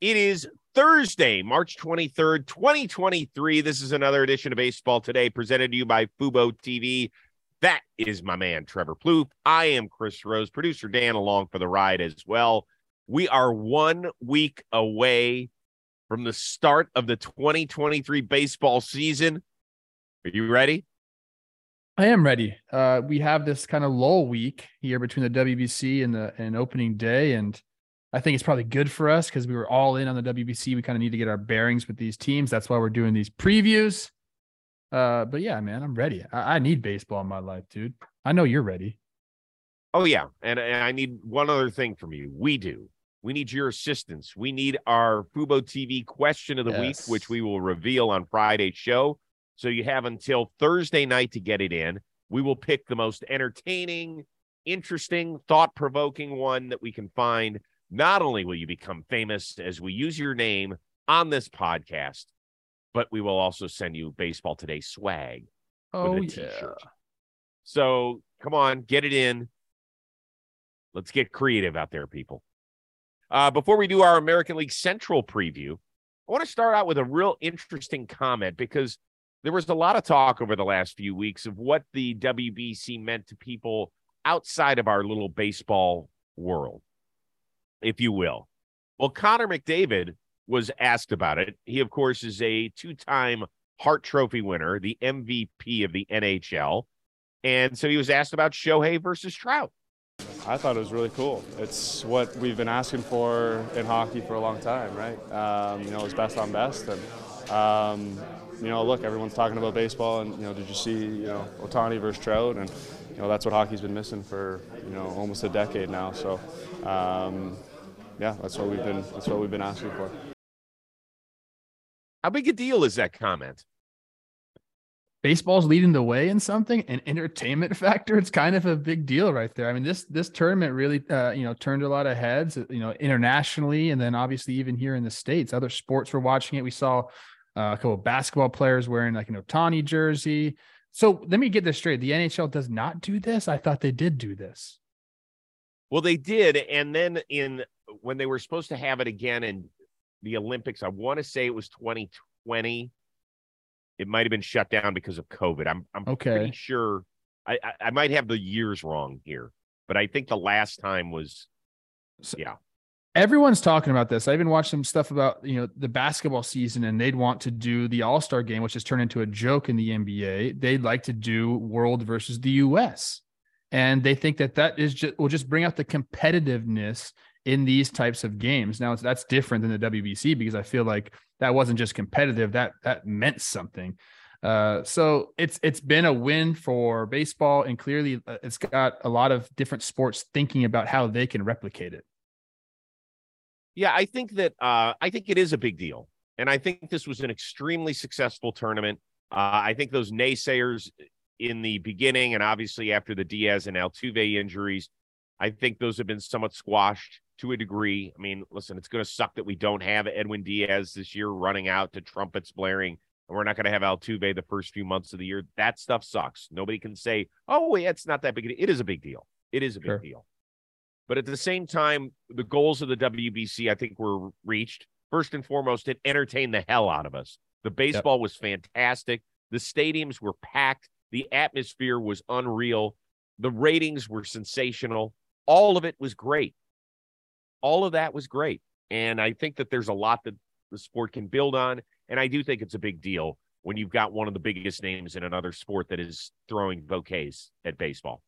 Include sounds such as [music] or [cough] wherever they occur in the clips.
It is Thursday, March 23rd, 2023. This is another edition of Baseball Today presented to you by Fubo TV. That is my man, Trevor Plouffe. I am Chris Rose, producer Dan along for the ride as well. We are one week away from the start of the 2023 baseball season. Are you ready? I am ready. Uh, we have this kind of lull week here between the WBC and the and opening day, and I think it's probably good for us because we were all in on the WBC. We kind of need to get our bearings with these teams. That's why we're doing these previews. Uh, but yeah, man, I'm ready. I, I need baseball in my life, dude. I know you're ready. Oh yeah, and, and I need one other thing from you. We do. We need your assistance. We need our Fubo TV question of the yes. week, which we will reveal on Friday's show. So you have until Thursday night to get it in. We will pick the most entertaining, interesting, thought provoking one that we can find not only will you become famous as we use your name on this podcast, but we will also send you Baseball Today swag. Oh, yeah. So come on, get it in. Let's get creative out there, people. Uh, before we do our American League Central preview, I want to start out with a real interesting comment because there was a lot of talk over the last few weeks of what the WBC meant to people outside of our little baseball world if you will. Well, Connor McDavid was asked about it. He, of course, is a two time Hart Trophy winner, the MVP of the NHL. And so he was asked about Shohei versus Trout. I thought it was really cool. It's what we've been asking for in hockey for a long time, right? Um, you know, it's best on best. And, um, you know, look, everyone's talking about baseball, and, you know, did you see, you know, Ohtani versus Trout? And, you know, that's what hockey's been missing for, you know, almost a decade now. So, um, yeah, that's what we've been that's what we've been asking for. How big a deal is that comment? Baseball's leading the way in something, an entertainment [laughs] factor. It's kind of a big deal right there. I mean, this this tournament really, uh, you know, turned a lot of heads, you know, internationally, and then obviously even here in the states. Other sports were watching it. We saw uh, a couple of basketball players wearing like an Ohtani jersey. So let me get this straight: the NHL does not do this. I thought they did do this. Well, they did, and then in when they were supposed to have it again in the Olympics, I want to say it was 2020. It might have been shut down because of COVID. I'm I'm okay. pretty sure. I, I, I might have the years wrong here, but I think the last time was so, yeah. Everyone's talking about this. I even watched some stuff about you know the basketball season, and they'd want to do the All Star game, which has turned into a joke in the NBA. They'd like to do World versus the U.S and they think that that is just will just bring out the competitiveness in these types of games. Now that's different than the WBC because I feel like that wasn't just competitive; that that meant something. Uh, so it's it's been a win for baseball, and clearly uh, it's got a lot of different sports thinking about how they can replicate it. Yeah, I think that uh, I think it is a big deal, and I think this was an extremely successful tournament. Uh, I think those naysayers in the beginning and obviously after the Diaz and Altuve injuries, I think those have been somewhat squashed to a degree. I mean, listen, it's going to suck that we don't have Edwin Diaz this year running out to trumpets blaring, and we're not going to have Altuve the first few months of the year. That stuff sucks. Nobody can say, "Oh, yeah, it's not that big." It is a big deal. It is a big sure. deal. But at the same time, the goals of the WBC, I think, were reached. First and foremost, it entertained the hell out of us. The baseball yep. was fantastic. The stadiums were packed. The atmosphere was unreal. The ratings were sensational. All of it was great. All of that was great. And I think that there's a lot that the sport can build on. And I do think it's a big deal when you've got one of the biggest names in another sport that is throwing bouquets at baseball.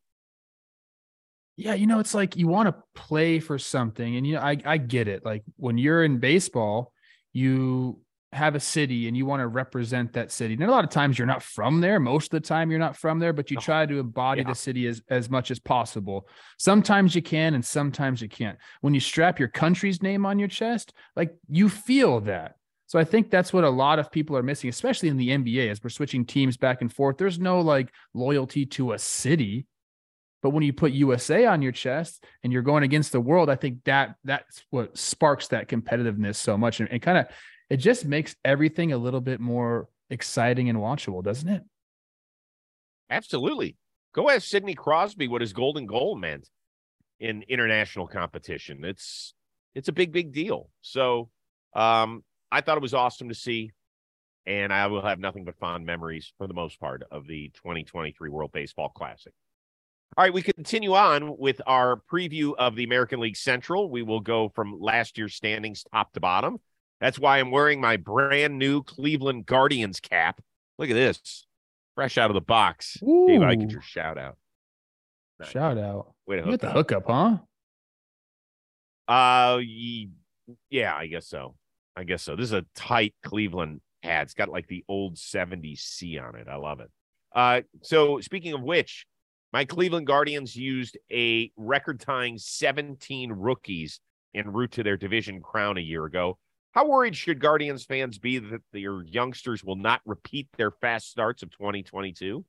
Yeah, you know, it's like you want to play for something. And, you know, I, I get it. Like when you're in baseball, you have a city and you want to represent that city. And a lot of times you're not from there. Most of the time you're not from there, but you try to embody yeah. the city as, as much as possible. Sometimes you can and sometimes you can't. When you strap your country's name on your chest, like you feel that. So I think that's what a lot of people are missing, especially in the NBA as we're switching teams back and forth. There's no like loyalty to a city. But when you put USA on your chest and you're going against the world, I think that that's what sparks that competitiveness so much and, and kind of it just makes everything a little bit more exciting and watchable, doesn't it? Absolutely. Go ask Sidney Crosby what his golden goal meant in international competition. It's it's a big, big deal. So Um, I thought it was awesome to see, and I will have nothing but fond memories for the most part of the 2023 World Baseball Classic. All right, we continue on with our preview of the American League Central. We will go from last year's standings top to bottom. That's why I'm wearing my brand new Cleveland Guardians cap. Look at this, fresh out of the box. Ooh. Dave, I get your shout out. Nice. Shout out. Way to You got the hook hookup, huh? Uh, yeah, I guess so. I guess so. This is a tight Cleveland hat. It's got like the old 70s C on it. I love it. Uh, so speaking of which, my Cleveland Guardians used a record tying 17 rookies en route to their division crown a year ago. How worried should Guardians fans be that their youngsters will not repeat their fast starts of 2022?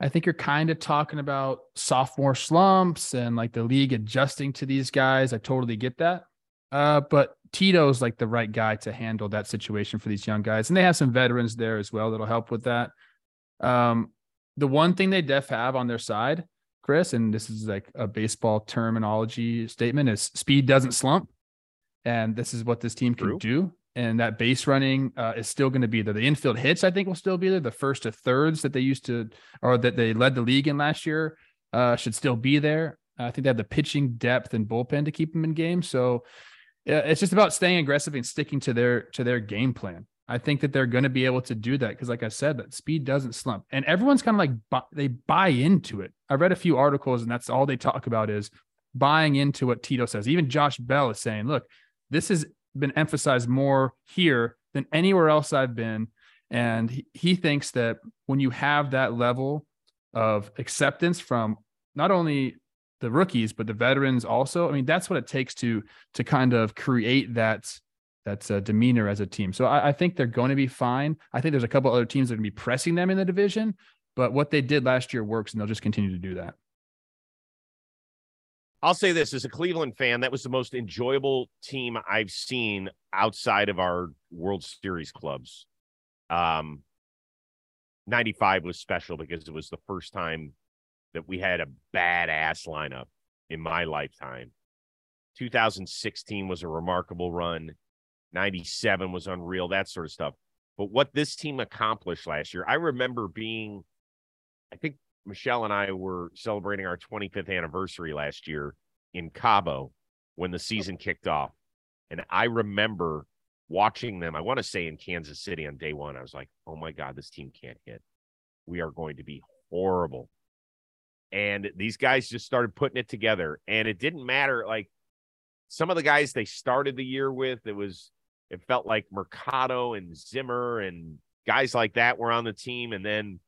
I think you're kind of talking about sophomore slumps and like the league adjusting to these guys. I totally get that. Uh, but Tito's like the right guy to handle that situation for these young guys. And they have some veterans there as well that'll help with that. Um, the one thing they def have on their side, Chris, and this is like a baseball terminology statement, is speed doesn't slump. And this is what this team can True. do. And that base running uh, is still going to be there. The infield hits, I think, will still be there. The first to thirds that they used to, or that they led the league in last year, uh, should still be there. I think they have the pitching depth and bullpen to keep them in games. So yeah, it's just about staying aggressive and sticking to their to their game plan. I think that they're going to be able to do that because, like I said, that speed doesn't slump, and everyone's kind of like bu- they buy into it. I read a few articles, and that's all they talk about is buying into what Tito says. Even Josh Bell is saying, "Look, this has been emphasized more here than anywhere else I've been," and he, he thinks that when you have that level of acceptance from not only the rookies but the veterans also, I mean, that's what it takes to to kind of create that that's uh, demeanor as a team. So I, I think they're going to be fine. I think there's a couple other teams that are going to be pressing them in the division, but what they did last year works, and they'll just continue to do that. I'll say this as a Cleveland fan, that was the most enjoyable team I've seen outside of our World Series clubs. Um, 95 was special because it was the first time that we had a badass lineup in my lifetime. 2016 was a remarkable run. 97 was unreal, that sort of stuff. But what this team accomplished last year, I remember being, I think Michelle and I were celebrating our 25th anniversary last year in Cabo when the season kicked off. And I remember watching them, I want to say in Kansas City on day one. I was like, oh my God, this team can't hit. We are going to be horrible. And these guys just started putting it together. And it didn't matter. Like some of the guys they started the year with, it was, it felt like Mercado and Zimmer and guys like that were on the team. And then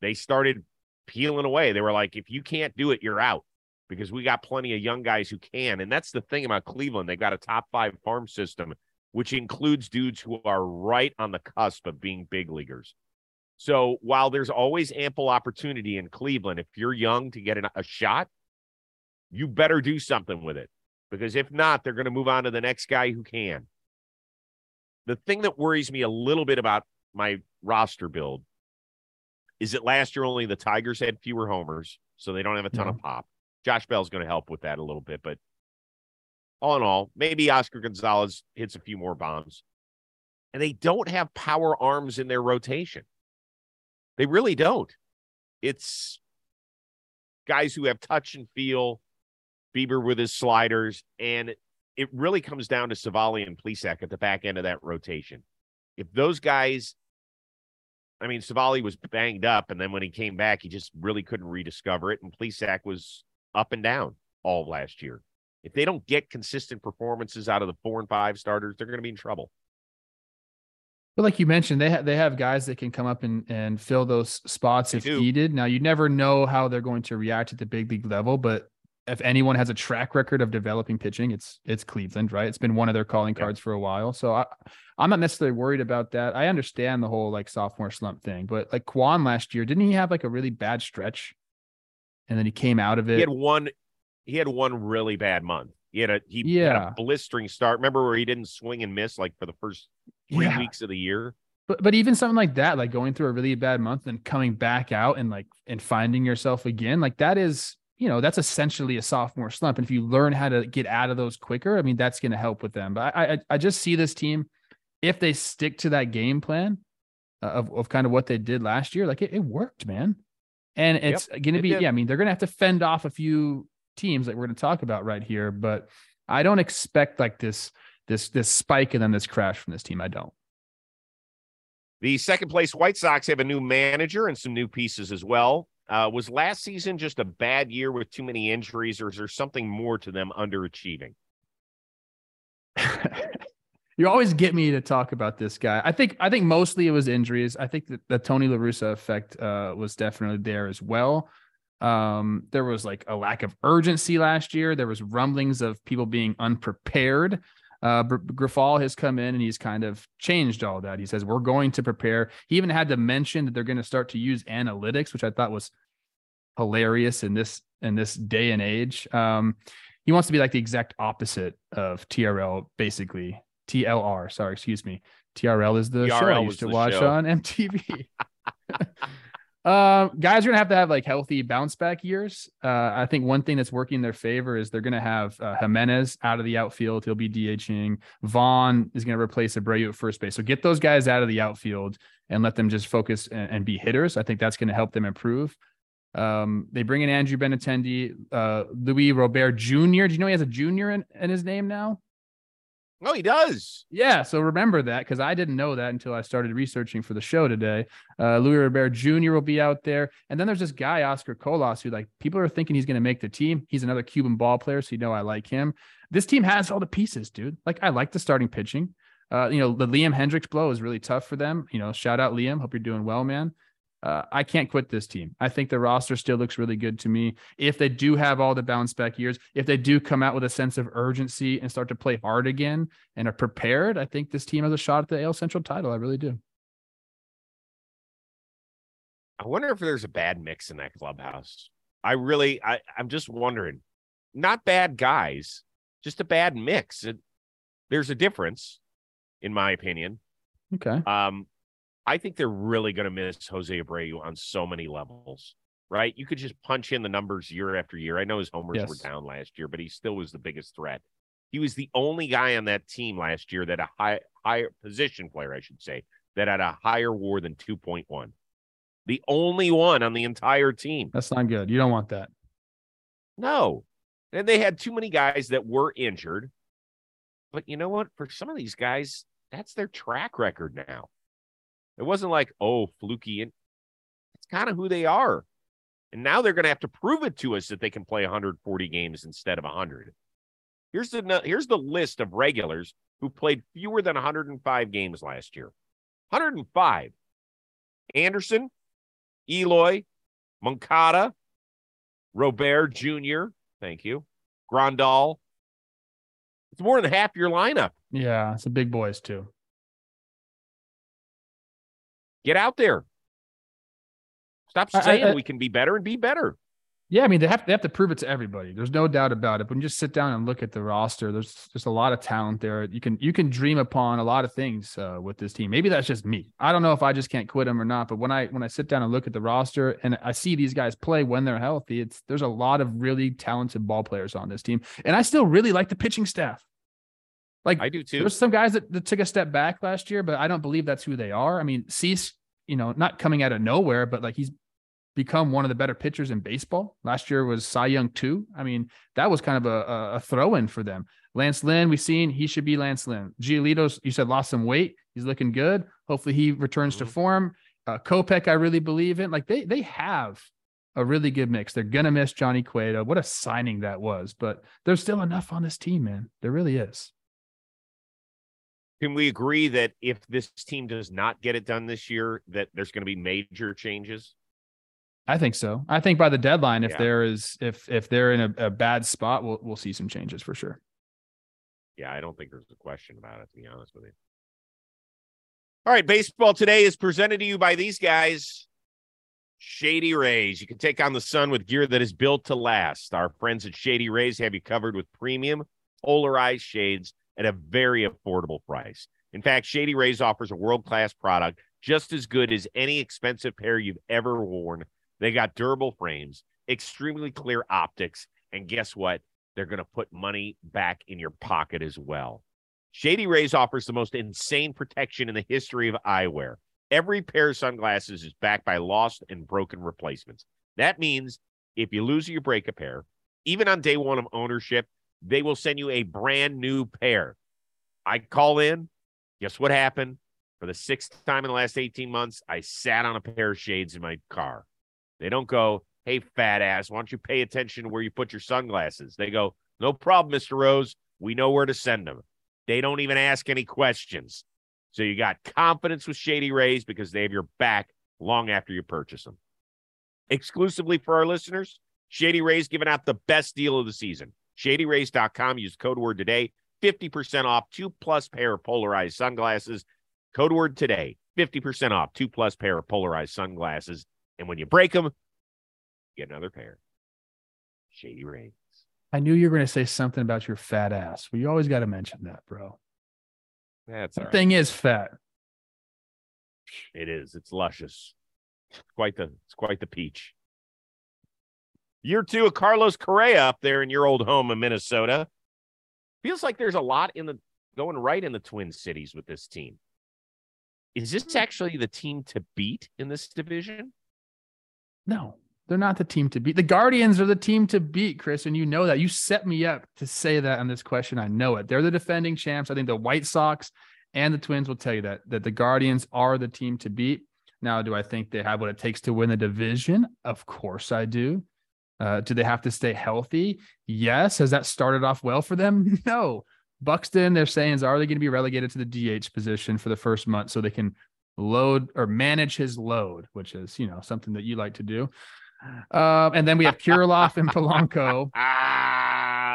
they started peeling away. They were like, if you can't do it, you're out because we got plenty of young guys who can. And that's the thing about Cleveland. They got a top five farm system, which includes dudes who are right on the cusp of being big leaguers. So while there's always ample opportunity in Cleveland, if you're young to get an, a shot, you better do something with it because if not, they're going to move on to the next guy who can. The thing that worries me a little bit about my roster build is that last year only the Tigers had fewer homers, so they don't have a ton of pop. Josh Bell's going to help with that a little bit, but all in all, maybe Oscar Gonzalez hits a few more bombs. And they don't have power arms in their rotation. They really don't. It's guys who have touch and feel, Bieber with his sliders, and it really comes down to Civale and Plesac at the back end of that rotation. If those guys, I mean, Civale was banged up, and then when he came back, he just really couldn't rediscover it, and Plesac was up and down all last year. If they don't get consistent performances out of the four and five starters, they're going to be in trouble. But like you mentioned, they have they have guys that can come up and and fill those spots They if do. needed. Now you never know how they're going to react at the big league level, but if anyone has a track record of developing pitching, it's it's Cleveland, right? It's been one of their calling Yeah. cards for a while. So I I'm not necessarily worried about that. I understand the whole like sophomore slump thing, but like Kwan last year, didn't he have like a really bad stretch? And then he came out of it. He had one. He had one really bad month. He had a he had Yeah. a blistering start. Remember where he didn't swing and miss like for the first three Yeah. weeks of the year. But but even something like that, like going through a really bad month and coming back out and like and finding yourself again, like that is you know, that's essentially a sophomore slump. And if you learn how to get out of those quicker, I mean, that's going to help with them. But I, I, I just see this team, if they stick to that game plan uh, of, of kind of what they did last year, like it, it worked, man. And it's yep, going to be, did. yeah, I mean, they're going to have to fend off a few teams that we're going to talk about right here, but I don't expect like this, this, this spike and then this crash from this team. I don't. The second place White Sox have a new manager and some new pieces as well. Uh, was last season just a bad year with too many injuries, or is there something more to them underachieving? [laughs] you always get me to talk about this guy. I think I think mostly it was injuries. I think that the Tony La Russa effect uh, was definitely there as well. Um, there was like a lack of urgency last year. There was rumblings of people being unprepared. Uh, Grifol has come in and he's kind of changed all that. He says, We're going to prepare. He even had to mention that they're going to start to use analytics, which I thought was hilarious in this in this day and age. Um, he wants to be like the exact opposite of TRL, basically. TLR, sorry, excuse me. TRL is the TRL show I used to watch show. on MTV. [laughs] [laughs] Um, guys are gonna have to have like healthy bounce back years. Uh, I think one thing that's working in their favor is they're gonna have uh, Jimenez out of the outfield. He'll be DHing. Vaughn is gonna replace Abreu at first base. So get those guys out of the outfield and let them just focus and, and be hitters. I think that's gonna help them improve. Um, they bring in Andrew Benintendi, uh, Luis Robert Jr. Do you know he has a junior in, in his name now? Oh, he does. Yeah. So remember that because I didn't know that until I started researching for the show today. Uh, Luis Robert Jr. will be out there. And then there's this guy, Oscar Colas, who like people are thinking he's going to make the team. He's another Cuban ball player. So you know I like him. This team has all the pieces, dude. Like I like the starting pitching. Uh, you know, the Liam Hendriks blow is really tough for them. You know, shout out Liam. Hope you're doing well, man uh, I can't quit this team. I think the roster still looks really good to me. If they do have all the bounce back years, if they do come out with a sense of urgency and start to play hard again and are prepared, I think this team has a shot at the AL Central title. I really do. I wonder if there's a bad mix in that clubhouse. I really, I, I'm just wondering. Not bad guys, just a bad mix. It, there's a difference, in my opinion. Okay. Um, I think they're really going to miss Jose Abreu on so many levels, right? You could just punch in the numbers year after year. I know his homers yes. were down last year, but he still was the biggest threat. He was the only guy on that team last year that a high higher position player, I should say, that had a higher WAR than 2.1. The only one on the entire team. That's not good. You don't want that. No. And they had too many guys that were injured. But you know what? For some of these guys, that's their track record now. It wasn't like, oh, fluky. And it's kind of who they are. And now they're going to have to prove it to us that they can play 140 games instead of 100. Here's the here's the list of regulars who played fewer than 105 games last year. 105. Anderson, Eloy, Moncada, Robert Jr. Thank you. Grandal. It's more than half your lineup. Yeah, it's the big boys too. Get out there. Stop saying I, I, we can be better and be better. Yeah, I mean they have they have to prove it to everybody. There's no doubt about it. When you just sit down and look at the roster, there's just a lot of talent there. You can you can dream upon a lot of things uh, with this team. Maybe that's just me. I don't know if I just can't quit them or not. But when I when I sit down and look at the roster and I see these guys play when they're healthy, it's there's a lot of really talented ball players on this team, and I still really like the pitching staff. Like I do too. There's some guys that, that took a step back last year, but I don't believe that's who they are. I mean, Cease, you know, not coming out of nowhere, but like he's become one of the better pitchers in baseball. Last year was Cy Young too. I mean, that was kind of a, a throw in for them. Lance Lynn, we've seen he should be Lance Lynn. Giolito's, you said lost some weight. He's looking good. Hopefully he returns mm-hmm. to form. Uh, Kopech, I really believe in. Like they they have a really good mix. They're gonna miss Johnny Cueto. What a signing that was, but there's still enough on this team, man. There really is. Can we agree that if this team does not get it done this year, that there's going to be major changes? I think so. I think by the deadline, if yeah. there is, if if they're in a, a, bad spot, we'll we'll see some changes for sure. Yeah, I don't think there's a question about it. To be honest with you. All right, baseball today is presented to you by these guys. Shady Rays. You can take on the sun with gear that is built to last. Our friends at Shady Rays have you covered with premium polarized shades at a very affordable price. In fact, Shady Rays offers a world class product just as good as any expensive pair you've ever worn. They got durable frames, extremely clear optics. And guess what? They're going to put money back in your pocket as well. Shady Rays offers the most insane protection in the history of eyewear. Every pair of sunglasses is backed by lost and broken replacements. That means if you lose or you break a pair, even on day one of ownership, they will send you a brand new pair. I call in. Guess what happened? For the sixth time in the last 18 months, I sat on a pair of shades in my car. They don't go, hey, fat ass, why don't you pay attention to where you put your sunglasses? They go, no problem, Mr. Rose. We know where to send them. They don't even ask any questions. So you got confidence with Shady Rays because they have your back long after you purchase them. Exclusively for our listeners, Shady Rays giving out the best deal of the season. ShadyRays.com. Use code word today. 50% off two plus pair of polarized sunglasses. Code word today. 50% off two plus pair of polarized sunglasses. And when you break them, get another pair. Shady Rays. I knew you were going to say something about your fat ass. Well, you always got to mention that, bro. That's The right. thing is fat. It is. It's luscious. It's quite the it's quite the peach. Year two of Carlos Correa up there in your old home in Minnesota. Feels like there's a lot in the going right in the Twin Cities with this team. Is this hmm. actually the team to beat in this division? No, they're not the team to beat. The Guardians are the team to beat, Chris, and you know that. You set me up to say that on this question. I know it. They're the defending champs. I think the White Sox and the Twins will tell you that that the Guardians are the team to beat. Now, do I think they have what it takes to win the division? Of course I do. Uh, do they have to stay healthy? Yes. Has that started off well for them? [laughs] No. Buxton, they're saying, is are they going to be relegated to the DH position for the first month so they can load or manage his load, which is, you know, something that you like to do. Um, and then we have Kirilloff and Polanco. [laughs]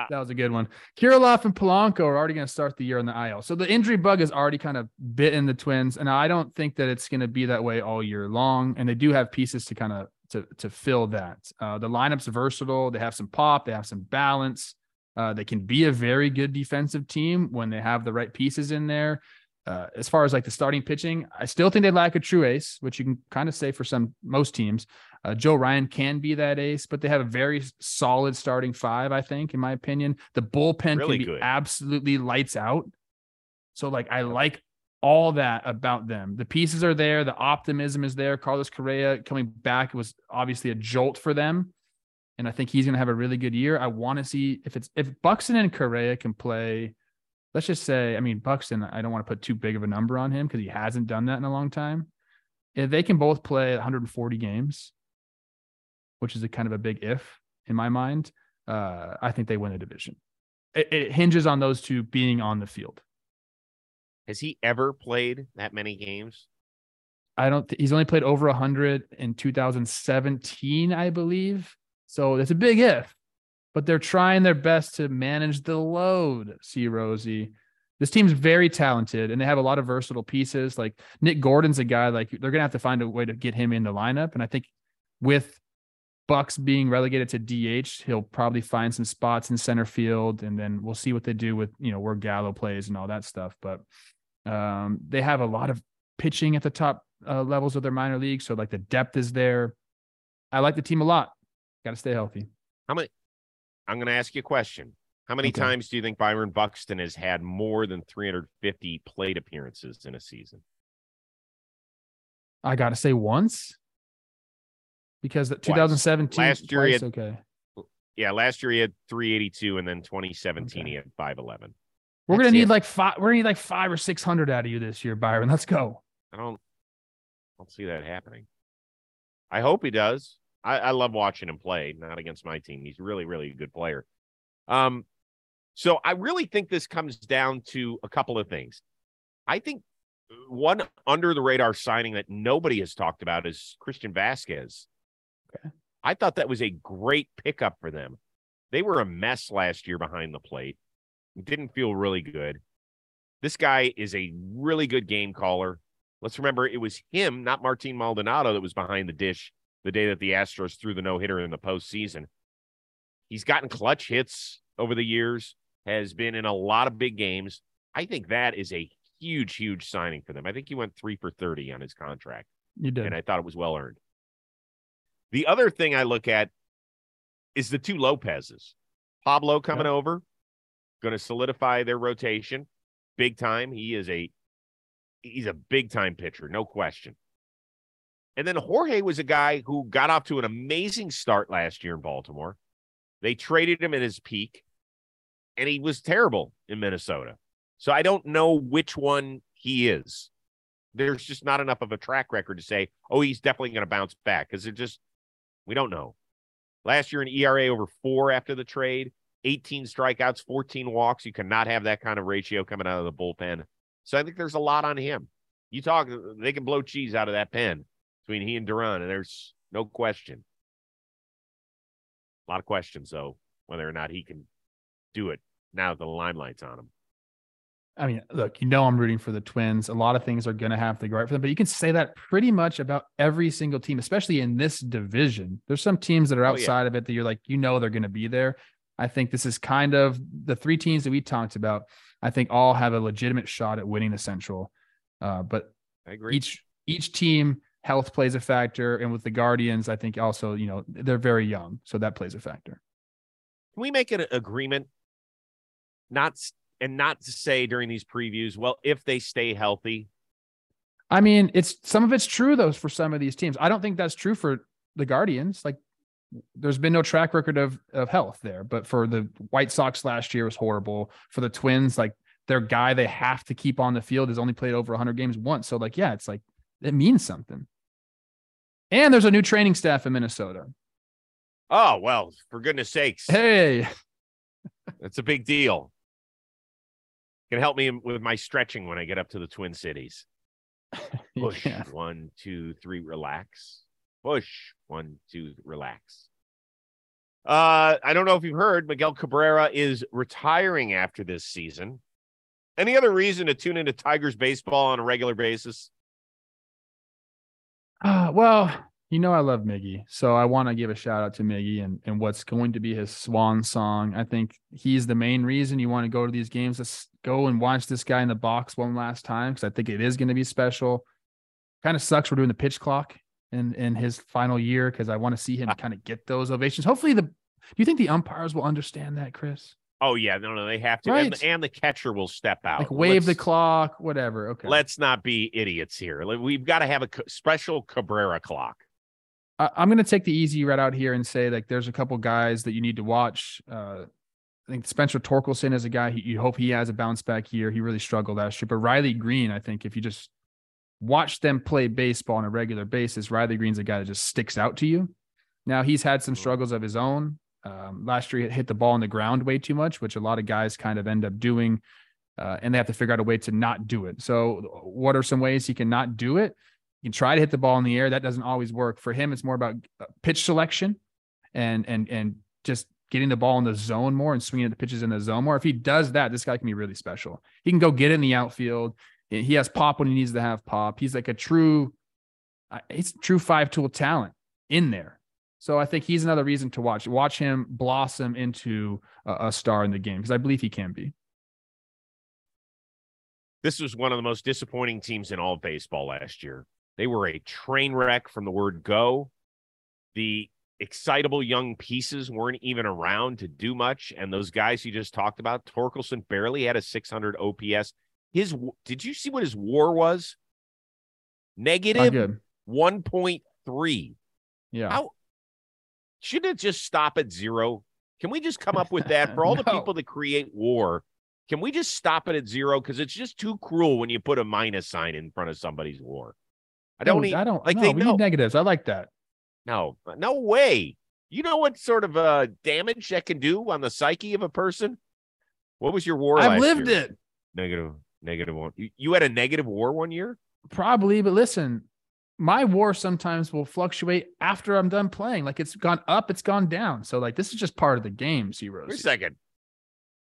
That was a good one. Kirilloff and Polanco are already going to start the year in the IL. So the injury bug has already kind of bitten the Twins, and I don't think that it's going to be that way all year long. And they do have pieces to kind of to to fill that. Uh, the lineup's versatile. They have some pop. They have some balance. Uh, they can be a very good defensive team when they have the right pieces in there. Uh, as far as like the starting pitching, I still think they lack a true ace, which you can kind of say for some most teams. Uh, Joe Ryan can be that ace, but they have a very solid starting five, I think, in my opinion. The bullpen Really can be good. absolutely lights out. So, like, I like all that about them. The pieces are there, the optimism is there. Carlos Correa coming back was obviously a jolt for them. And I think he's going to have a really good year. I want to see if it's if Buxton and Correa can play. Let's just say, I mean, Buxton, I don't want to put too big of a number on him because he hasn't done that in a long time. If they can both play 140 games, which is a kind of a big if in my mind, uh, I think they win the division. It, it hinges on those two being on the field. Has he ever played that many games? I don't. Th- he's only played over 100 in 2017, I believe. So that's a big if. But they're trying their best to manage the load. See, Rosie, this team's very talented, and they have a lot of versatile pieces. Like Nick Gordon's a guy. Like they're gonna have to find a way to get him in the lineup. And I think with Bucks being relegated to DH, he'll probably find some spots in center field, and then we'll see what they do with you know where Gallo plays and all that stuff. But um, they have a lot of pitching at the top uh, levels of their minor league, so like the depth is there. I like the team a lot. Got to stay healthy. How many? I'm going to ask you a question. How many Okay. times do you think Byron Buxton has had more than 350 plate appearances in a season? I got to say once because the 2017 Last year had- okay. Yeah, last year he had 382, and then 2017 Okay. he had 511. We're gonna need it. like five. We're gonna need like five or six hundred out of you this year, Byron. Let's go. I don't, I don't see that happening. I hope he does. I, I love watching him play. Not against my team. He's really, really a good player. Um, so I really think this comes down to a couple of things. I think one under the radar signing that nobody has talked about is Christian Vazquez. I thought that was a great pickup for them. They were a mess last year behind the plate. It didn't feel really good. This guy is a really good game caller. Let's remember it was him, not Martin Maldonado, that was behind the dish the day that the Astros threw the no hitter in the postseason. He's gotten clutch hits over the years, has been in a lot of big games. I think that is a huge, huge signing for them. I think he went three for 30 on his contract You did. and I thought it was well earned. The other thing I look at is the two Lopez's. Pablo coming over, going to solidify their rotation big time. He is a he's a big time pitcher, no question. And then Jorge was a guy who got off to an amazing start last year in Baltimore. They traded him at his peak, and he was terrible in Minnesota. So I don't know which one he is. There's just not enough of a track record to say, oh, he's definitely going to bounce back because it just, we don't know. Last year, an ERA over four after the trade, 18 strikeouts, 14 walks. You cannot have that kind of ratio coming out of the bullpen. So I think there's a lot on him. You talk, they can blow cheese out of that pen between he and Duran, and there's no question. A lot of questions, though, whether or not he can do it now that the limelight's on him. I mean, look, you know, I'm rooting for the Twins. A lot of things are going to have to go right for them, but you can say that pretty much about every single team, especially in this division. There's some teams that are outside oh, yeah. of it that you're like, you know, they're going to be there. I think this is kind of the three teams that we talked about. I think all have a legitimate shot at winning the Central. Uh, but I agree. Each each team health plays a factor, and with the Guardians, I think also you know they're very young, so that plays a factor. Can we make an agreement? Not and not to say during these previews, well, if they stay healthy. I mean, it's some of it's true though for some of these teams. I don't think that's true for the Guardians. Like there's been no track record of of health there. But for the White Sox last year was horrible. For the Twins, like their guy they have to keep on the field has only played over 100 games once. So like, yeah, it's like it means something. And there's a new training staff in Minnesota. Oh well, for goodness sakes! Hey, that's a big deal. Can help me with my stretching when I get up to the Twin Cities. [laughs] Push yeah. one, two, three, relax. Push one, two, relax. Uh, I don't know if you've heard, Miguel Cabrera is retiring after this season. Any other reason to tune into Tigers baseball on a regular basis? Uh, well, you know I love Miggy, so I want to give a shout out to Miggy and and what's going to be his swan song. I think he's the main reason you want to go to these games. Let's go and watch this guy in the box one last time because I think it is going to be special. Kind of sucks we're doing the pitch clock in in his final year because I want to see him ah. kind of get those ovations. Hopefully, the do you think the umpires will understand that, Chris? Oh yeah, no, no, they have to, right. and, and, the catcher will step out, like wave let's, the clock, whatever. Okay, let's not be idiots here. We've got to have a special Cabrera clock. I'm going to take the easy route out here and say like there's a couple guys that you need to watch. Uh, I think Spencer Torkelson is a guy he, you hope he has a bounce back year. He really struggled last year, but Riley Greene, I think if you just watch them play baseball on a regular basis, Riley Greene's a guy that just sticks out to you. Now he's had some struggles of his own. Um, last year he hit the ball on the ground way too much, which a lot of guys kind of end up doing, uh, and they have to figure out a way to not do it. So, what are some ways he can not do it? You can try to hit the ball in the air. That doesn't always work for him. It's more about uh, pitch selection and and and just getting the ball in the zone more and swinging the pitches in the zone more. If he does that, this guy can be really special. He can go get in the outfield. He has pop when he needs to have pop. He's like a true, uh, he's true five tool talent in there. So I think he's another reason to watch. Watch him blossom into a, a star in the game because I believe he can be. This was one of the most disappointing teams in all of baseball last year. They were a train wreck from the word go. The excitable young pieces weren't even around to do much. And those guys you just talked about, Torkelson barely had a 600 OPS. His did you see what his WAR was? Negative one point three. Yeah. How shouldn't it just stop at zero? Can we just come up with that [laughs] for all no. the people that create WAR? Can we just stop it at zero? Because it's just too cruel when you put a minus sign in front of somebody's WAR. I don't need. I don't like. No, they we know. need negatives. I like that. No, no way. You know what sort of uh, damage that can do on the psyche of a person? What was your war? I've lived year? it. Negative. Negative one. You, you had a negative war one year? Probably, but listen, my war sometimes will fluctuate after I'm done playing. Like it's gone up, it's gone down. So like this is just part of the game, Zeros. Wait a second.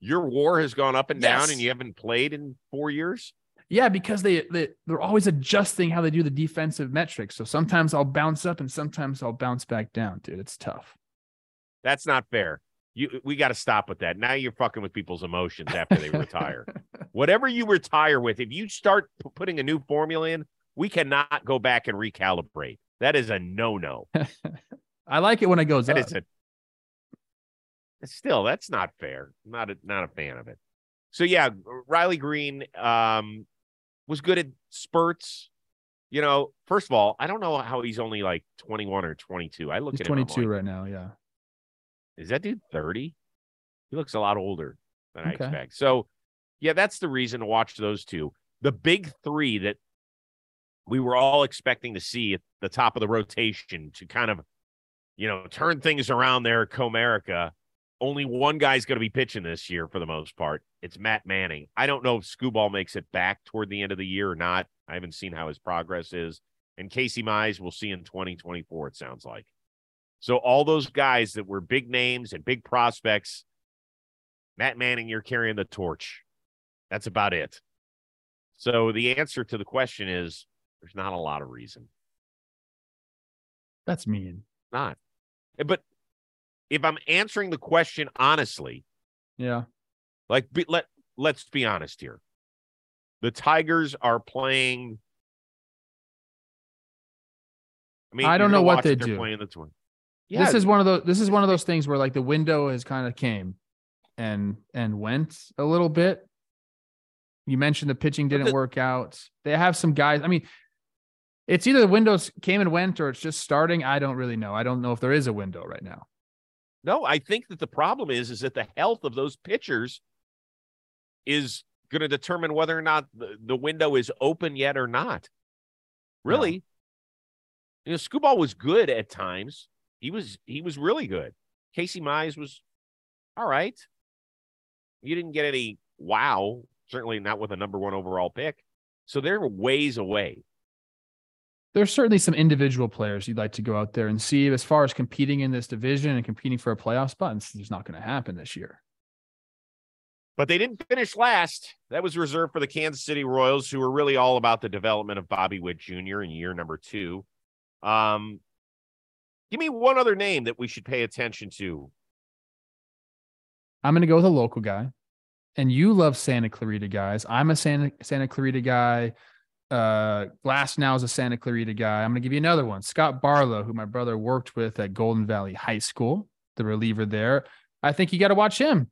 Your war has gone up and yes. down, and you haven't played in four years. Yeah, because they, they they're always adjusting how they do the defensive metrics. So sometimes I'll bounce up and sometimes I'll bounce back down, dude. It's tough. That's not fair. You we got to stop with that. Now you're fucking with people's emotions after they retire. [laughs] Whatever you retire with, if you start p- putting a new formula in, we cannot go back and recalibrate. That is a no no. [laughs] I like it when it goes that up. Is a, Still, that's not fair. Not a, not a fan of it. So yeah, Riley Greene, um, was good at spurts. You know, first of all, I don't know how he's only like 21 or 22. I look He's at him. 22 like, right now. Yeah. Is that dude 30? He looks a lot older than I expect. So, yeah, that's the reason to watch those two. The big three that we were all expecting to see at the top of the rotation to kind of, you know, turn things around there at Comerica. Only one guy's going to be pitching this year for the most part. It's Matt Manning. I don't know if Skubal makes it back toward the end of the year or not. I haven't seen how his progress is. And Casey Mize we'll see in 2024, it sounds like. So all those guys that were big names and big prospects, Matt Manning, you're carrying the torch. That's about it. So the answer to the question is there's not a lot of reason. That's mean. Not. But if I'm answering the question honestly, Yeah. like be, let let's be honest here. The Tigers are playing. I mean, I don't know what they do. Playing the tour. this is one of those this is one of those things where like the window has kind of came and and went a little bit you mentioned the pitching didn't the- work out they have some guys i mean it's either the windows came and went or it's just starting i don't really know i don't know if there is a window right now No, I think that the problem is is that the health of those pitchers is going to determine whether or not the, the window is open yet or not. Really, you know, Skubal was good at times. He was he was really good. Casey Mize was all right. You didn't get any wow, certainly not with a number one overall pick. So they're ways away. There's certainly some individual players you'd like to go out there and see as far as competing in this division and competing for a playoff spot it's just not going to happen this year But they didn't finish last. That was reserved for the Kansas City Royals, who were really all about the development of Bobby Witt Jr. in year number two. Um, give me one other name that we should pay attention to. I'm going to go with a local guy. And you love Santa Clarita guys. I'm a Santa Santa Clarita guy. Uh, Glasnow is a Santa Clarita guy. I'm going to give you another one. Scott Barlow, who my brother worked with at Golden Valley High School, the reliever there. I think you got to watch him.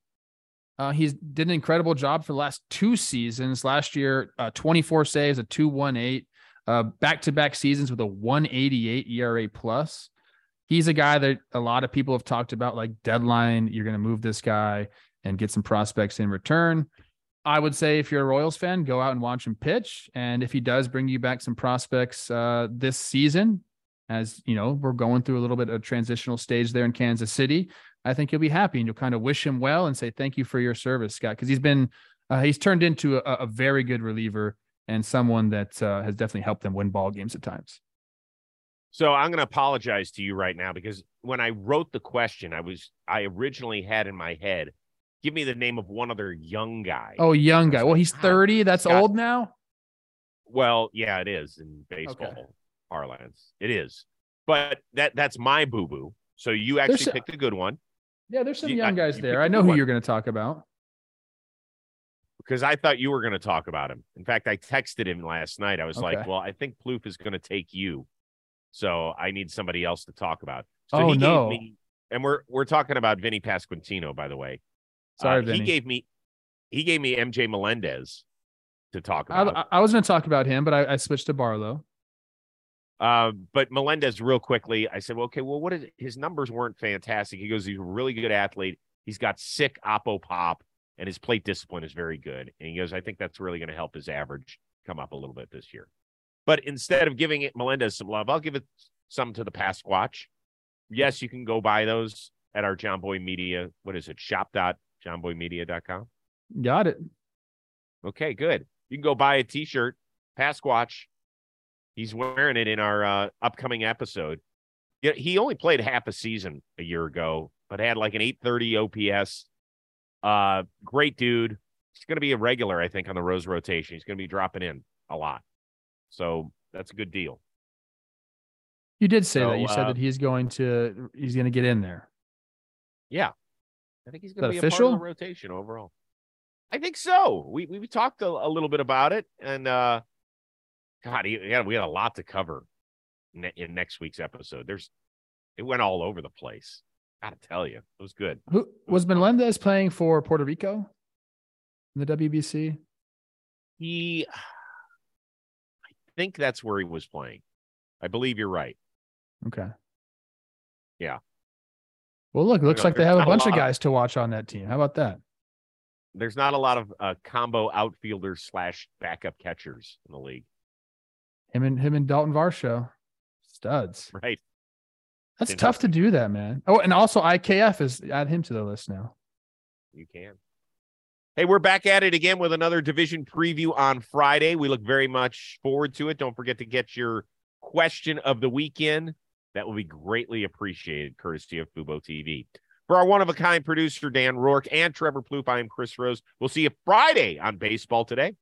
Uh, he's did an incredible job for the last two seasons. Last year, uh, 24 saves, a 218, uh, back-to-back seasons with a 188 ERA plus. He's a guy that a lot of people have talked about, like deadline. You're going to move this guy and get some prospects in return. I would say if you're a Royals fan, go out and watch him pitch. And if he does bring you back some prospects uh, this season, as you know, we're going through a little bit of transitional stage there in Kansas City, I think you'll be happy and you'll kind of wish him well and say thank you for your service, Scott, because he's been uh, he's turned into a, a very good reliever and someone that uh, has definitely helped them win ball games at times. So I'm going to apologize to you right now because when I wrote the question, I was I originally had in my head, give me the name of one other young guy. Oh, young guy. Well, he's God, 30. That's Scott- old now. Well, yeah, it is in baseball parlance. It is, but that that's my boo boo. So you actually There's picked a good one Yeah, there's some You- young I- guys you there. I know who one. you're going to talk about. because I thought you were going to talk about him. In fact, I texted him last night. I was like, "Well, I think Plouffe is going to take you, so I need somebody else to talk about." So Oh, he no. gave me, and we're we're talking about Vinny Pasquantino, by the way. Sorry, Uh. He gave me he gave me MJ Melendez to talk about. I- I was going to talk about him, but I, I switched to Barlow. Uh, but Melendez, real quickly, I said, well, okay, well, what is his numbers weren't fantastic. He goes, he's a really good athlete. He's got sick oppo pop, and his plate discipline is very good. And he goes, I think that's really going to help his average come up a little bit this year. But instead of giving it Melendez some love, I'll give it some to the Pasquatch. Yes, you can go buy those at our Jomboy Media. What is it? Shop.jomboymedia.com. Got it. Okay, good. You can go buy a t-shirt, Pasquatch. He's wearing it in our uh, upcoming episode. Yeah, he only played half a season a year ago, but had like an 830 OPS. Uh, great dude. He's going to be a regular, I think, on the Rose rotation. He's going to be dropping in a lot. So that's a good deal. You did say So, that. You said uh, that he's going to he's going to get in there. Yeah. I think he's going to be a part of the rotation overall. I think so. We we talked a, a little bit about it, and uh, God, he- yeah, we had a lot to cover ne- in next week's episode. There's, it went all over the place. Gotta tell you, it was good. Who was Melendez playing for Puerto Rico in the WBC? He, I think that's where he was playing. I believe you're right. Okay. Yeah. Well, look, looks know, like they have a not a bunch of guys to watch on that team. How about that? There's not a lot of uh, combo outfielders slash backup catchers in the league, Him and him and Dalton Varsho, studs. right? That's Didn't tough to do that, man. Oh, and also IKF is add him to the list now. You can. Hey, we're back at it again with another division preview on Friday. We look very much forward to it. Don't forget to get your question of the weekend. That will be greatly appreciated, courtesy of Fubo TV. For our one of a kind producer, Dan Rourke and Trevor Plouffe, I am Chris Rose. We'll see you Friday on Baseball Today.